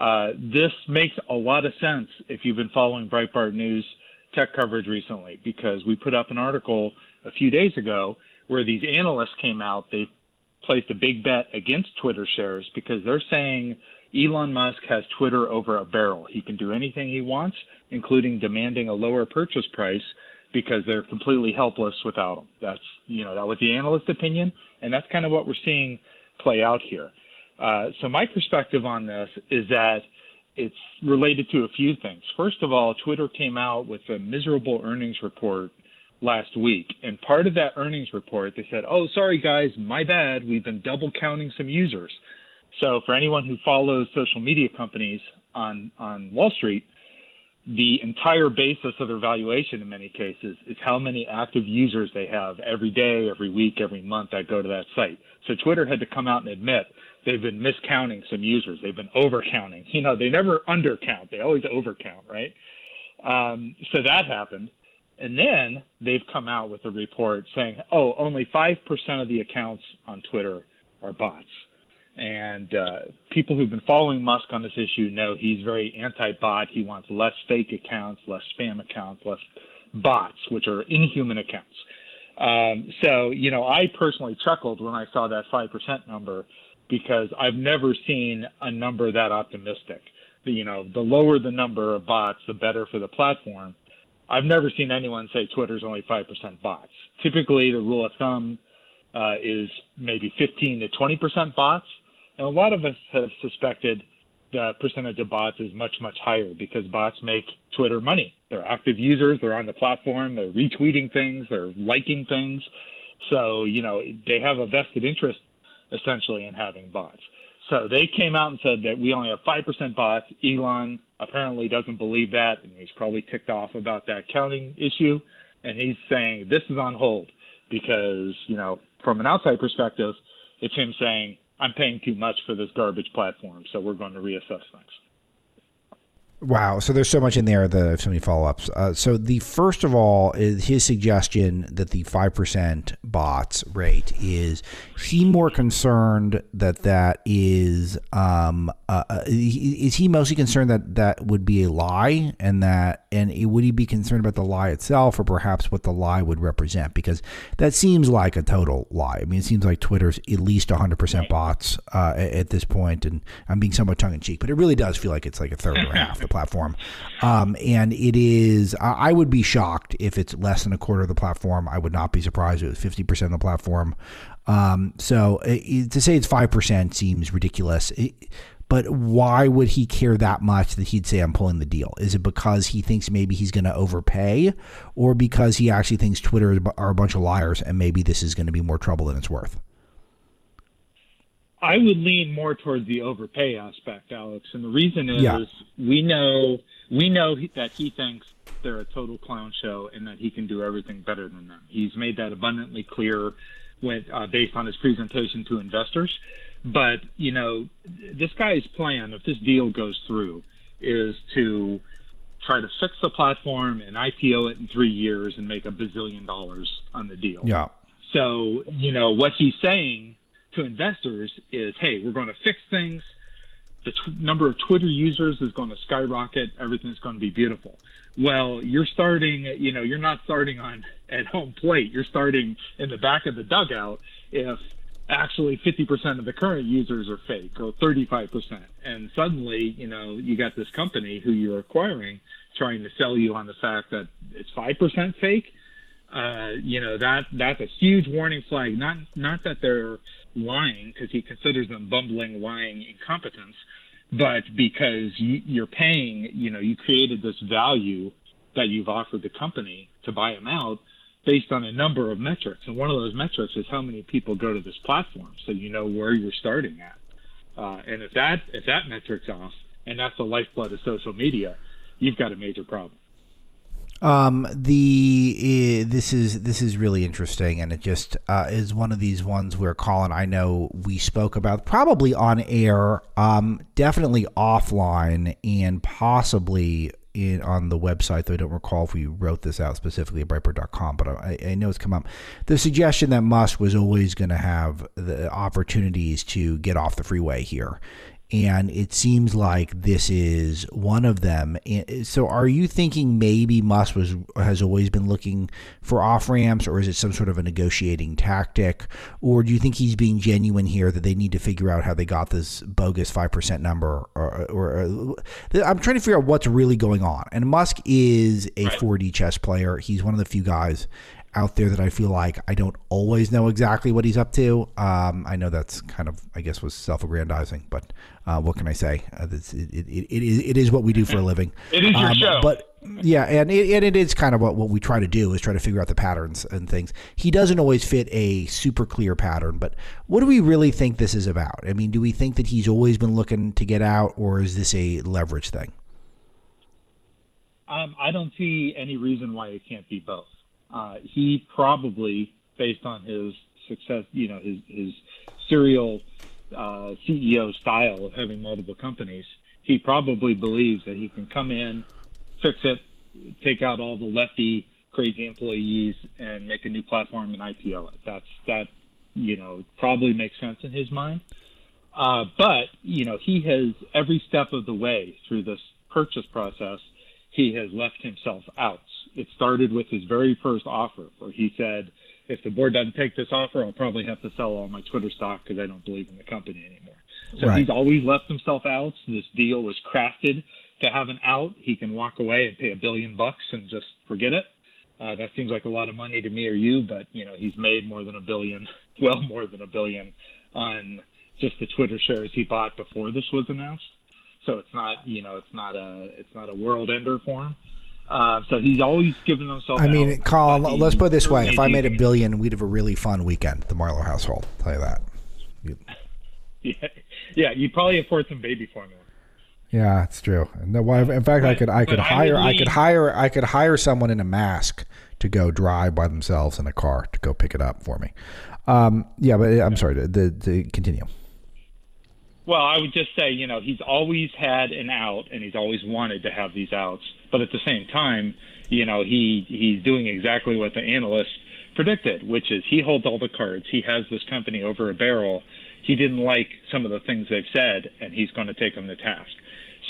Uh, this makes a lot of sense if you've been following Breitbart News tech coverage recently, because we put up an article a few days ago where these analysts came out. They placed a big bet against Twitter shares because they're saying Elon Musk has Twitter over a barrel. He can do anything he wants, including demanding a lower purchase price because they're completely helpless without him. That's you know that was the analyst opinion, and that's kind of what we're seeing play out here. Uh, so my perspective on this is that it's related to a few things. First of all, Twitter came out with a miserable earnings report last week, and part of that earnings report they said, "Oh, sorry guys, my bad. We've been double counting some users." So for anyone who follows social media companies on, on Wall Street, the entire basis of their valuation in many cases is how many active users they have every day, every week, every month that go to that site. So Twitter had to come out and admit they've been miscounting some users. They've been overcounting. You know, they never undercount. They always overcount, right? Um, so that happened. And then they've come out with a report saying, oh, only 5% of the accounts on Twitter are bots. And uh, people who've been following Musk on this issue know he's very anti-bot. He wants less fake accounts, less spam accounts, less bots, which are inhuman accounts. Um, so, you know, I personally chuckled when I saw that 5% number because I've never seen a number that optimistic. The, you know, the lower the number of bots, the better for the platform. I've never seen anyone say Twitter's only 5% bots. Typically, the rule of thumb uh, is maybe 15 to 20% bots. And a lot of us have suspected the percentage of bots is much, much higher because bots make Twitter money. They're active users, they're on the platform, they're retweeting things, they're liking things. So, you know, they have a vested interest essentially in having bots. So they came out and said that we only have 5% bots. Elon apparently doesn't believe that, and he's probably ticked off about that counting issue. And he's saying this is on hold because, you know, from an outside perspective, it's him saying I'm paying too much for this garbage platform, so we're going to reassess things. Wow. So there's so much in there that I have so many follow ups. Uh, so the first of all is his suggestion that the 5% bots rate is he more concerned that that is, um, uh, uh is he mostly concerned that that would be a lie and that, and would he be concerned about the lie itself or perhaps what the lie would represent? Because that seems like a total lie. I mean, it seems like Twitter's at least 100% bots uh, at this point, and I'm being somewhat tongue in cheek, but it really does feel like it's like a third or a half the platform. Um, and it is, I would be shocked if it's less than a quarter of the platform. I would not be surprised if it was 50% of the platform. Um, so it, to say it's 5% seems ridiculous. It, but why would he care that much that he'd say I'm pulling the deal? Is it because he thinks maybe he's going to overpay, or because he actually thinks Twitter are a bunch of liars and maybe this is going to be more trouble than it's worth? I would lean more towards the overpay aspect, Alex, and the reason is yeah. we know we know that he thinks they're a total clown show and that he can do everything better than them. He's made that abundantly clear with uh, based on his presentation to investors. But you know, this guy's plan, if this deal goes through, is to try to fix the platform and IPO it in three years and make a bazillion dollars on the deal. Yeah. So you know what he's saying to investors is, hey, we're going to fix things. The number of Twitter users is going to skyrocket. Everything's going to be beautiful. Well, you're starting, you know, you're not starting on (laughs) at home plate. You're starting in the back of the dugout if actually 50% of the current users are fake or 35%. And suddenly, you know, you got this company who you're acquiring trying to sell you on the fact that it's 5% fake. Uh, you know, that that's a huge warning flag. Not not that they're lying because he considers them bumbling, lying incompetence, but because you, you're paying, you know, you created this value that you've offered the company to buy them out based on a number of metrics. And one of those metrics is how many people go to this platform, so you know where you're starting at. Uh, and if that if that metric's off, and that's the lifeblood of social media, you've got a major problem. Um, the uh, this is this is really interesting, and it just uh, is one of these ones where Colin, I know we spoke about probably on air, um, definitely offline, and possibly in on the website. Though I don't recall if we wrote this out specifically at Breitbart.com, but I, I know it's come up. The suggestion that Musk was always going to have the opportunities to get off the freeway here, and it seems like this is one of them. So, are you thinking maybe Musk was has always been looking for off ramps, or is it some sort of a negotiating tactic, or do you think he's being genuine here that they need to figure out how they got this bogus five percent number? Or, or, or, I'm trying to figure out what's really going on. And Musk is a 4D chess player. He's one of the few guys out there that I feel like I don't always know exactly what he's up to. Um, I know that's kind of, I guess, was self-aggrandizing, but uh, what can I say? Uh, it, it, it, it is it is what we do for a living. (laughs) it is your um, show, but yeah, and it, and it is kind of what, what we try to do is try to figure out the patterns and things. He doesn't always fit a super clear pattern, but what do we really think this is about? I mean, do we think that he's always been looking to get out, or is this a leverage thing? Um, I don't see any reason why it can't be both. Uh, he probably, based on his success, you know, his, his serial uh, CEO style of having multiple companies, he probably believes that he can come in, fix it, take out all the lefty crazy employees, and make a new platform and IPO it. That's that, you know, probably makes sense in his mind. Uh, but you know, he has every step of the way through this purchase process, he has left himself out it started with his very first offer, where he said, "If the board doesn't take this offer, I'll probably have to sell all my Twitter stock because I don't believe in the company anymore." So right. he's always left himself out. This deal was crafted to have an out. He can walk away and pay a billion bucks and just forget it. Uh, that seems like a lot of money to me or you, but you know he's made more than a billion, (laughs) well more than a billion, on just the Twitter shares he bought before this was announced. So it's not, you know, it's not a, it's not a world ender for him. Uh, so he's always given himself. I mean, Colin, let's put it this way: if I made a billion, we'd have a really fun weekend. The Marlow household. I'll tell you that. (laughs) Yeah, yeah, you'd probably afford some baby formula. Yeah, it's true. No, well, in fact, but, I could, I could hire, I, I could hire, I could hire someone in a mask to go drive by themselves in a car to go pick it up for me. Um, yeah, but I'm sorry to, to, to continue. Well, I would just say, you know, he's always had an out, and he's always wanted to have these outs. But at the same time, you know, he he's doing exactly what the analysts predicted, which is he holds all the cards. He has this company over a barrel. He didn't like some of the things they've said, and he's going to take them to task.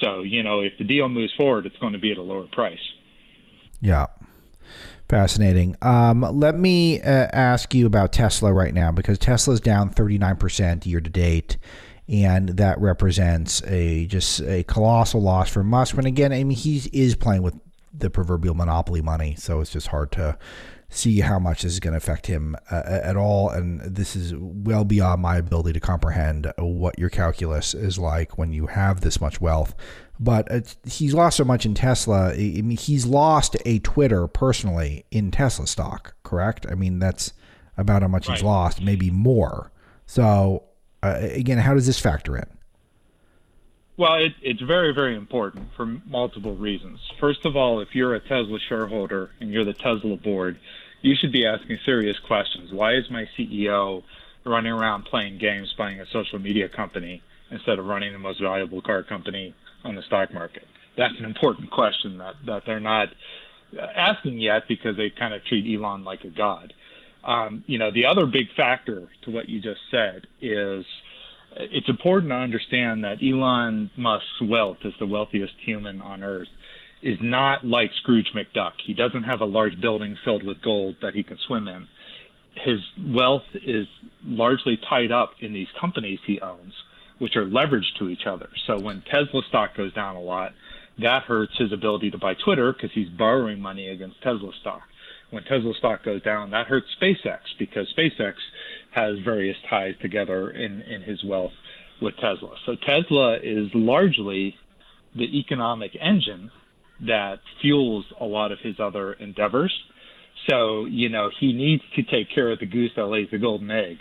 So, you know, if the deal moves forward, it's going to be at a lower price. Yeah. Fascinating. Um, let me uh, ask you about Tesla right now because Tesla's down 39% year to date. And that represents a just a colossal loss for Musk. And again, I mean, he is playing with the proverbial monopoly money, so it's just hard to see how much this is going to affect him uh, at all. And this is well beyond my ability to comprehend what your calculus is like when you have this much wealth. But he's lost so much in Tesla. I mean, he's lost a Twitter personally in Tesla stock, correct? I mean, that's about how much right. he's lost, maybe more. So, uh, again, how does this factor in? Well, it, it's very, very important for multiple reasons. First of all, if you're a Tesla shareholder and you're the Tesla board, you should be asking serious questions. Why is my CEO running around playing games buying a social media company instead of running the most valuable car company on the stock market? That's an important question that, that they're not asking yet because they kind of treat Elon like a god. Um, you know, the other big factor to what you just said is – it's important to understand that Elon Musk's wealth as the wealthiest human on earth is not like Scrooge McDuck. He doesn't have a large building filled with gold that he can swim in. His wealth is largely tied up in these companies he owns, which are leveraged to each other. So when Tesla stock goes down a lot, that hurts his ability to buy Twitter because he's borrowing money against Tesla stock. When Tesla stock goes down, that hurts SpaceX because SpaceX has various ties together in, in his wealth with Tesla. So Tesla is largely the economic engine that fuels a lot of his other endeavors. So, you know, he needs to take care of the goose that lays the golden egg.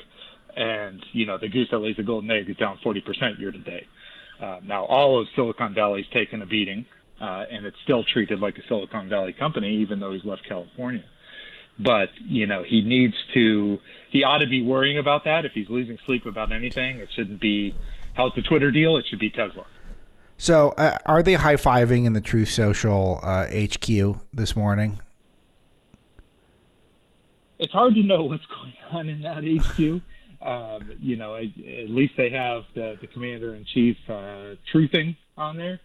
And, you know, the goose that lays the golden egg is down 40% year to date. Uh, now, all of Silicon Valley's taken a beating, uh, and it's still treated like a Silicon Valley company, even though he's left California but you know he needs to he ought to be worrying about that. If he's losing sleep about anything it shouldn't be how's the twitter deal. It should be tesla. So uh, are they high-fiving in the Truth Social uh, hq this morning? It's hard to know what's going on in that hq um, you know at, at, least they have the, the commander in chief uh, truthing on there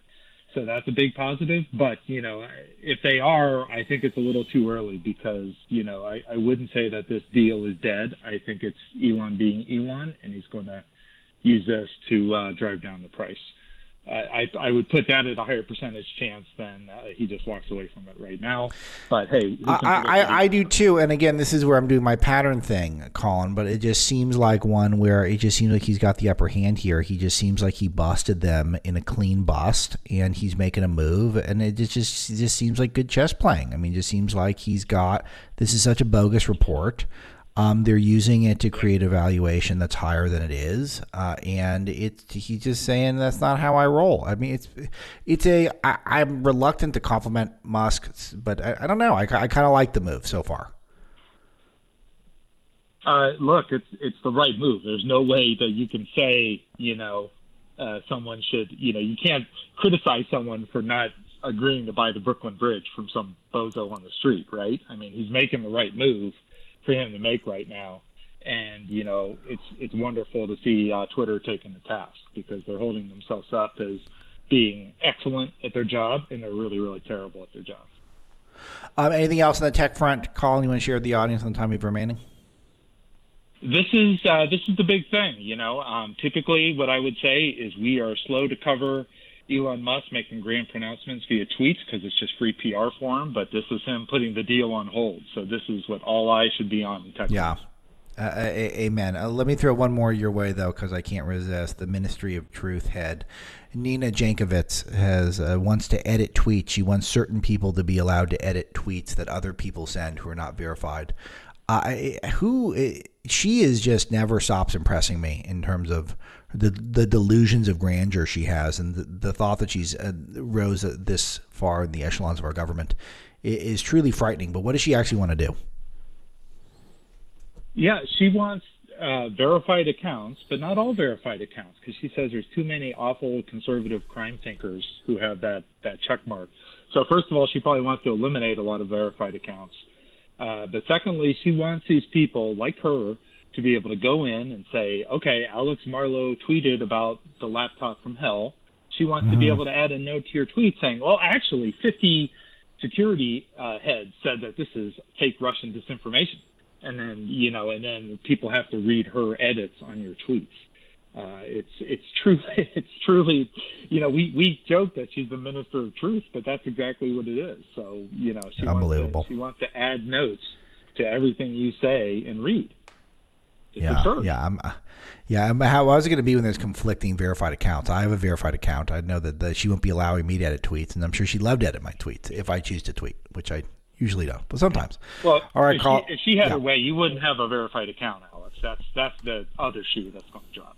so that's a big positive. But you know, if they are, I think it's a little too early because you know I, I wouldn't say that this deal is dead. I think it's Elon being Elon, and he's going to use this to uh, drive down the price. I, I would put that at a higher percentage chance than uh, he just walks away from it right now. But hey, I, I, I, do too. And again, this is where I'm doing my pattern thing, Colin. But it just seems like one where it just seems like he's got the upper hand here. He just seems like he busted them in a clean bust, and he's making a move, and it just just, it just seems like good chess playing. I mean, it just seems like he's got this is such a bogus report. Um, they're using it to create a valuation that's higher than it is, uh, and it's he's just saying that's not how I roll. I mean, it's it's a I, I'm reluctant to compliment Musk, but I, I don't know. I, I kind of like the move so far. Uh, look, it's it's the right move. There's no way that you can say you know uh, someone should you know you can't criticize someone for not agreeing to buy the Brooklyn Bridge from some bozo on the street, right? I mean, he's making the right move for him to make right now. And you know, it's it's wonderful to see uh, Twitter taking the task because they're holding themselves up as being excellent at their job, and they're really really terrible at their job. Um, anything else on the tech front, Colin? You want to share with the audience on the time we have remaining? This is uh, this is the big thing. You know, um, typically what I would say is we are slow to cover Elon Musk making grand pronouncements via tweets because it's just free PR for him. But this is him putting the deal on hold. So this is what all eyes should be on. Yeah. Uh, amen. Uh, let me throw one more your way, though, because I can't resist. The Ministry of Truth head, Nina Jankowicz, has uh, wants to edit tweets. She wants certain people to be allowed to edit tweets that other people send who are not verified. Uh, who she is just never stops impressing me in terms of the the delusions of grandeur she has, and the, the thought that she's uh, rose this far in the echelons of our government is, is truly frightening. But what does she actually want to do? Yeah, she wants uh, verified accounts, but not all verified accounts, because she says there's too many awful conservative crime thinkers who have that that check mark. So first of all, she probably wants to eliminate a lot of verified accounts. Uh, but secondly, she wants these people like her to be able to go in and say, okay, Alex Marlow tweeted about the laptop from hell. She wants mm-hmm. to be mm-hmm. able to add a note to your tweet saying, well, actually, 50 security uh, heads said that this is fake Russian disinformation. And then, you know, and then people have to read her edits on your tweets. Uh, it's it's truly (laughs) it's truly, you know, we we joke that she's the minister of truth, but that's exactly what it is. So you know, she Unbelievable. Wants to, she wants to add notes to everything you say and read. It's yeah, absurd. yeah, I'm, yeah. I'm, how was it going to be when there's conflicting verified accounts? I have a verified account. I know that, that she won't be allowing me to edit tweets, and I'm sure she'd love to edit my tweets if I choose to tweet, which I usually don't, but sometimes. Well, all right, if, Carl, she, if she had yeah. her way, you wouldn't have a verified account, Alex. That's that's the other shoe that's going to drop.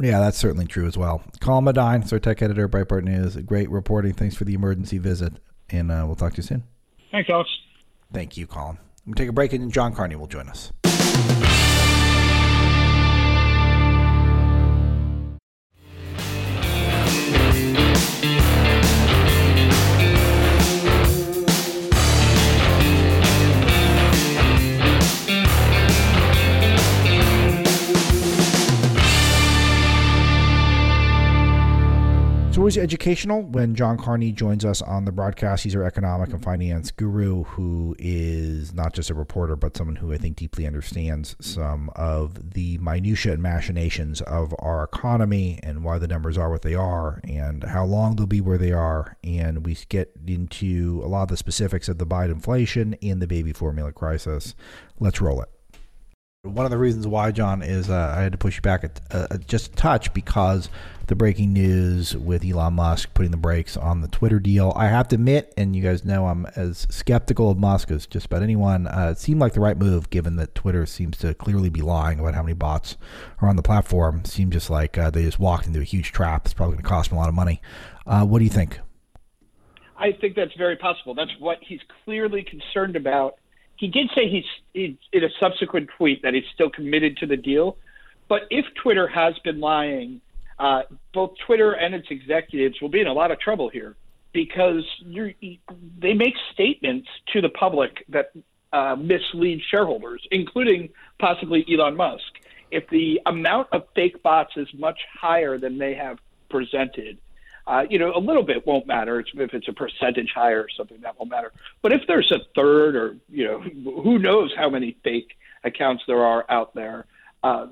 Yeah, that's certainly true as well. Colin Madine, our tech editor, Breitbart News. Great reporting. Thanks for the emergency visit, and uh, we'll talk to you soon. Thanks, Alex. Thank you, Colin. We'll take a break, and John Carney will join us. Always educational when John Carney joins us on the broadcast. He's our economic and finance guru who is not just a reporter, but someone who I think deeply understands some of the minutiae and machinations of our economy and why the numbers are what they are and how long they'll be where they are. And we get into a lot of the specifics of the Biden inflation and the baby formula crisis. Let's roll it. One of the reasons why, John, is uh, I had to push you back a, just a touch because the breaking news with Elon Musk putting the brakes on the Twitter deal. I have to admit, and you guys know I'm as skeptical of Musk as just about anyone. Uh, it seemed like the right move, given that Twitter seems to clearly be lying about how many bots are on the platform. It seemed just like uh, they just walked into a huge trap. It's probably going to cost them a lot of money. Uh, what do you think? I think that's very possible. That's what he's clearly concerned about. He did say he's he, in a subsequent tweet that he's still committed to the deal. But if Twitter has been lying, uh, both Twitter and its executives will be in a lot of trouble here because they make statements to the public that uh, mislead shareholders, including possibly Elon Musk. If the amount of fake bots is much higher than they have presented, uh, you know, a little bit won't matter. if it's a percentage higher or something, that won't matter. But if there's a third, or you know, who knows how many fake accounts there are out there, uh,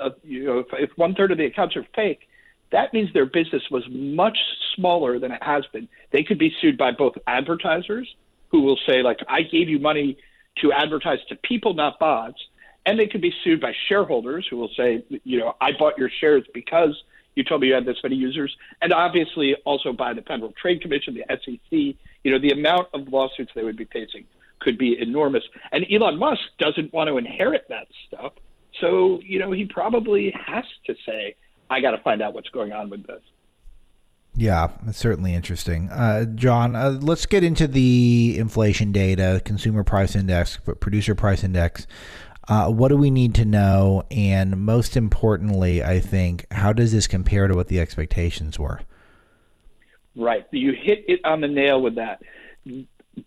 uh, you know, if, if one third of the accounts are fake, that means their business was much smaller than it has been. They could be sued by both advertisers who will say, like, I gave you money to advertise to people, not bots. And they could be sued by shareholders who will say, you know, I bought your shares because you told me you had this many users. And obviously also by the Federal Trade Commission, the SEC. You know, the amount of lawsuits they would be facing could be enormous. And Elon Musk doesn't want to inherit that stuff. So, you know, he probably has to say, I got to find out what's going on with this. Yeah, it's certainly interesting. Uh, John, uh, let's get into the inflation data, consumer price index, producer price index. Uh, what do we need to know? And most importantly, I think, how does this compare to what the expectations were? Right. You hit it on the nail with that.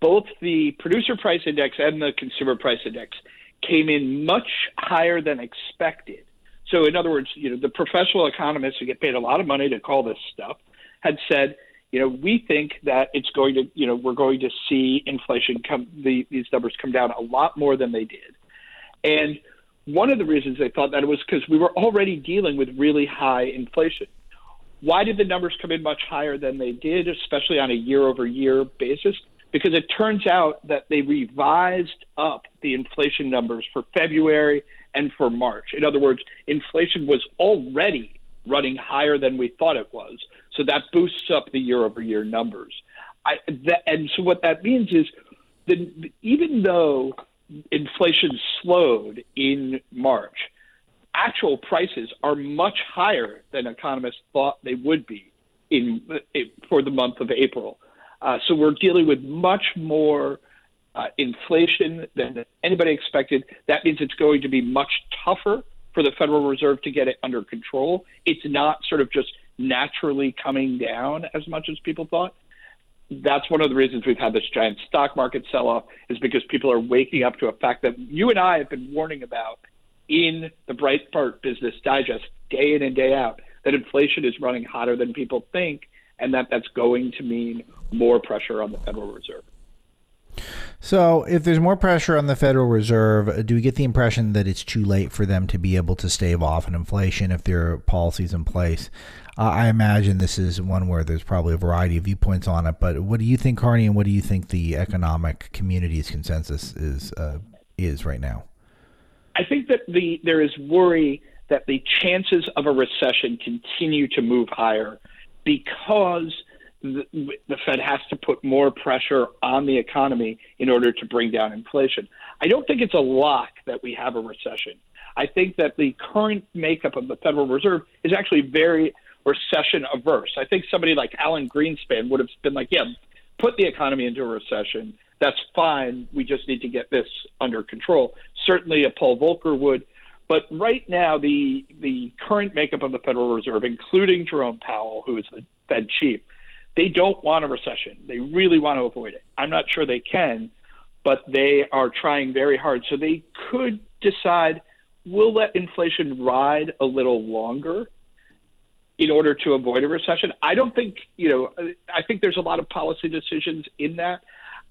Both the producer price index and the consumer price index came in much higher than expected. So, in other words, you know, the professional economists who get paid a lot of money to call this stuff had said, you know, we think that it's going to, you know, we're going to see inflation come, the, these numbers come down a lot more than they did. And one of the reasons they thought that was because we were already dealing with really high inflation. Why did the numbers come in much higher than they did, especially on a year over year basis? because it turns out that they revised up the inflation numbers for February and for March. In other words, inflation was already running higher than we thought it was. So that boosts up the year over year numbers. I, and so what that means is that even though inflation slowed in March, actual prices are much higher than economists thought they would be in for the month of April. Uh, so we're dealing with much more uh, inflation than anybody expected. That means it's going to be much tougher for the Federal Reserve to get it under control. It's not sort of just naturally coming down as much as people thought. That's one of the reasons we've had this giant stock market sell off, is because people are waking up to a fact that you and I have been warning about in the Breitbart Business Digest day in and day out that inflation is running hotter than people think, and that that's going to mean more pressure on the Federal Reserve. So, if there's more pressure on the Federal Reserve, do we get the impression that it's too late for them to be able to stave off an inflation if there are policies in place? Uh, I imagine this is one where there's probably a variety of viewpoints on it. But what do you think, Carney, and what do you think the economic community's consensus is uh, is right now? I think that the there is worry that the chances of a recession continue to move higher because the, the Fed has to put more pressure on the economy in order to bring down inflation. I don't think it's a lock that we have a recession. I think that the current makeup of the Federal Reserve is actually very recession averse. I think somebody like Alan Greenspan would have been like, yeah, put the economy into a recession. That's fine. We just need to get this under control. Certainly a Paul Volcker would. But right now, the the current makeup of the Federal Reserve, including Jerome Powell, who is the Fed chief, they don't want a recession. They really want to avoid it. I'm not sure they can, but they are trying very hard. So they could decide we'll let inflation ride a little longer in order to avoid a recession. I don't think, you know, I think there's a lot of policy decisions in that.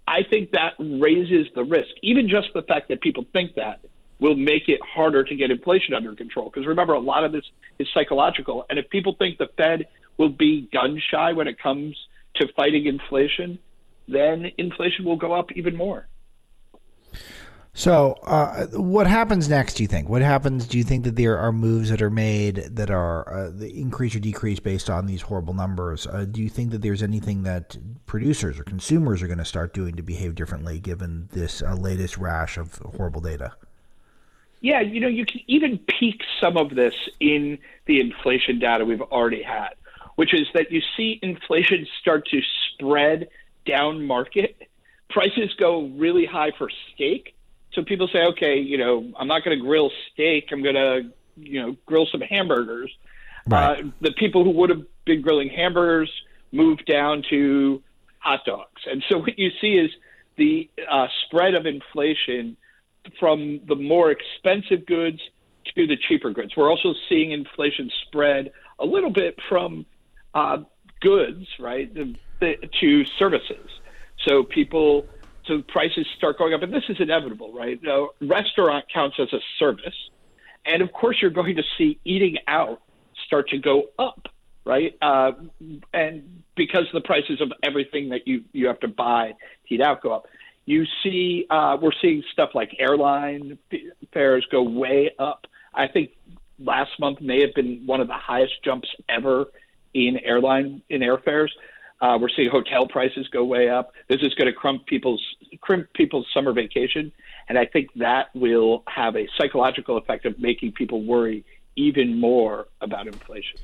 I think that raises the risk. Even just the fact that people think that will make it harder to get inflation under control. Because remember, a lot of this is psychological. And if people think the Fed will be gun shy when it comes to fighting inflation, then inflation will go up even more. So, uh, what happens next? Do you think? What happens? Do you think that there are moves that are made that are uh, increase or decrease based on these horrible numbers? Uh, do you think that there's anything that producers or consumers are going to start doing to behave differently given this uh, latest rash of horrible data? Yeah, you know, you can even peek some of this in the inflation data we've already had which is that you see inflation start to spread down market. Prices go really high for steak. So people say, okay, you know, I'm not going to grill steak. I'm going to, you know, grill some hamburgers. Right. Uh, the people who would have been grilling hamburgers move down to hot dogs. And so what you see is the uh, spread of inflation from the more expensive goods to the cheaper goods. We're also seeing inflation spread a little bit from uh, goods, right, to services. So people, so prices start going up, and this is inevitable, right? Now, restaurant counts as a service, and of course, you're going to see eating out start to go up, right? Uh, and because the prices of everything that you you have to buy to eat out go up, you see uh, we're seeing stuff like airline fares go way up. I think last month may have been one of the highest jumps ever in airline in airfares. Uh, we're seeing hotel prices go way up. This is going to crimp people's crimp people's summer vacation, and I think that will have a psychological effect of making people worry even more about inflation.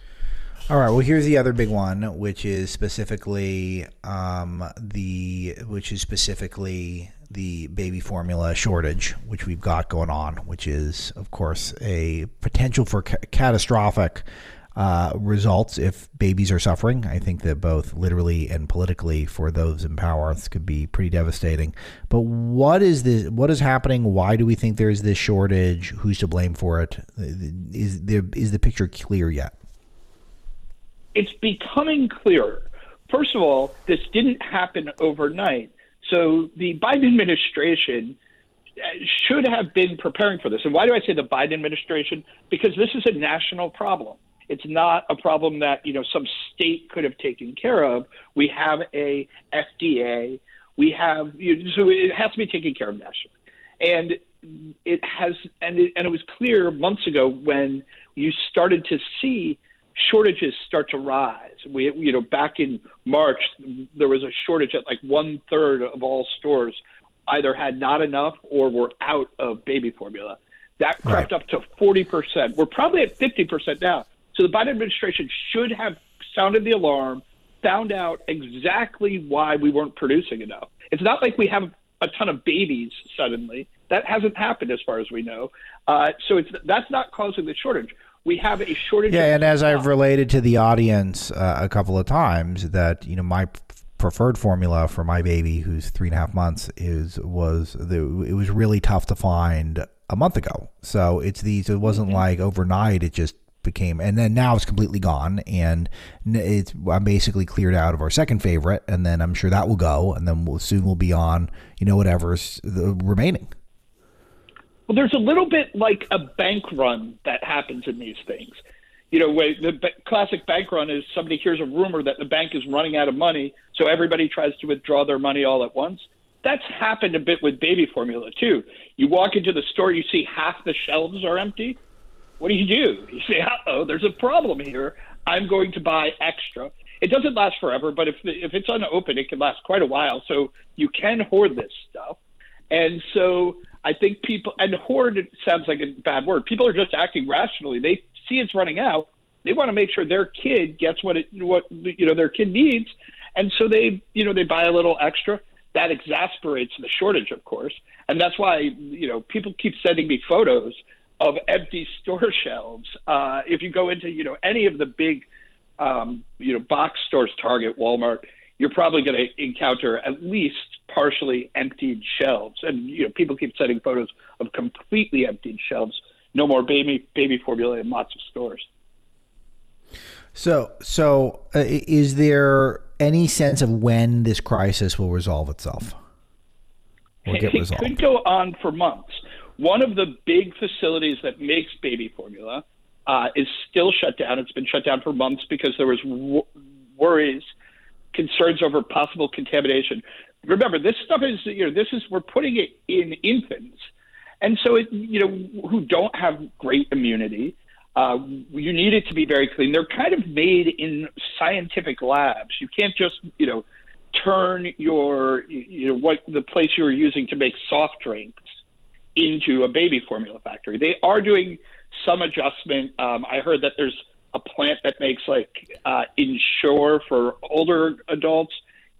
All right. Well, here's the other big one, which is specifically um, the which is specifically the baby formula shortage, which we've got going on, which is, of course, a potential for ca- catastrophic uh, results if babies are suffering. I think that both literally and politically for those in power, this could be pretty devastating. But what is this? What is happening? Why do we think there is this shortage? Who's to blame for it? Is there is the picture clear yet? It's becoming clearer. First of all, this didn't happen overnight. So the Biden administration uh, should have been preparing for this. And why do I say the Biden administration? Because this is a national problem. It's not a problem that you know some state could have taken care of. We have a FDA. We have you know, so it has to be taken care of nationally, and it has and it, and it was clear months ago when you started to see shortages start to rise. We you know back in March there was a shortage at like one third of all stores either had not enough or were out of baby formula. That crept right. up to 40%. We're probably at 50% now. So the Biden administration should have sounded the alarm, found out exactly why we weren't producing enough. It's not like we have a ton of babies suddenly. That hasn't happened as far as we know. Uh, so it's that's not causing the shortage. We have a shortage. Yeah, and as I've related to the audience uh, a couple of times, that you know my preferred formula for my baby, who's three and a half months, is was the it was really tough to find a month ago. So it's these. It wasn't mm-hmm. like overnight. It just became, and then now it's completely gone, and it's I'm basically cleared out of our second favorite, and then I'm sure that will go, and then we'll, soon we'll be on you know whatever's the remaining. Well, there's a little bit like a bank run that happens in these things. You know, where the classic bank run is somebody hears a rumor that the bank is running out of money, so everybody tries to withdraw their money all at once. That's happened a bit with baby formula too. You walk into the store, you see half the shelves are empty what do you do? You say, oh, there's a problem here. I'm going to buy extra. It doesn't last forever, but if if it's unopened, it can last quite a while. So you can hoard this stuff, and so I think people and hoard sounds like a bad word. People are just acting rationally. They see it's running out. They want to make sure their kid gets what it what you know their kid needs, and so they you know they buy a little extra. That exasperates the shortage, of course, and that's why you know people keep sending me photos of empty store (laughs) shelves. Uh, if you go into you know any of the big um, you know box stores, Target, Walmart, you're probably going to encounter at least partially emptied shelves. And you know people keep sending photos of completely emptied shelves. No more baby baby formula in lots of stores. So, so uh, is there any sense of when this crisis will resolve itself? Or get resolved? It could go on for months. One of the big facilities that makes baby formula uh, is still shut down. It's been shut down for months because there was w- worries, concerns over possible contamination. Remember, this stuff is you know this is we're putting it in infants, and so it you know who don't have great immunity. Uh, you need it to be very clean. They're kind of made in scientific labs. You can't just you know turn your you know what the place you are using to make soft drinks into a baby formula factory. They are doing some adjustment. Um, I heard that there's a plant that makes like uh, Ensure for older adults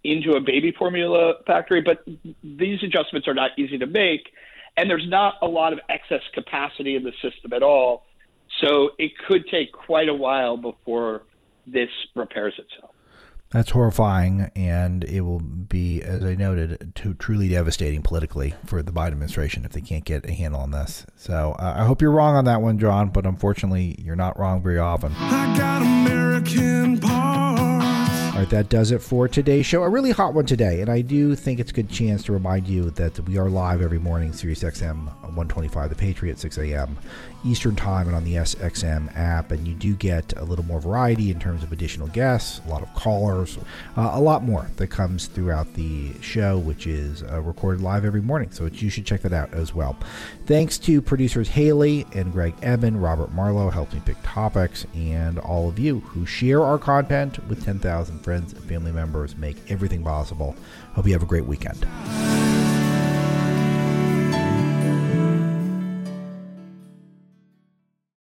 into a baby formula factory, but these adjustments are not easy to make, and there's not a lot of excess capacity in the system at all. So it could take quite a while before this repairs itself. That's horrifying, and it will be, as I noted, to truly devastating politically for the Biden administration if they can't get a handle on this. So uh, I hope you're wrong on that one, John, but unfortunately, you're not wrong very often. All right, that does it for today's show. A really hot one today, and I do think it's a good chance to remind you that we are live every morning, Sirius XM 125, The Patriot, 6 a.m. Eastern Time, and on the SXM app. And you do get a little more variety in terms of additional guests, a lot of callers, uh, a lot more that comes throughout the show, which is uh, recorded live every morning. So you should check that out as well. Thanks to producers Haley and Greg Eben, Robert Marlow helped me pick topics, and all of you who share our content with 10,000 friends and family members make everything possible. Hope you have a great weekend.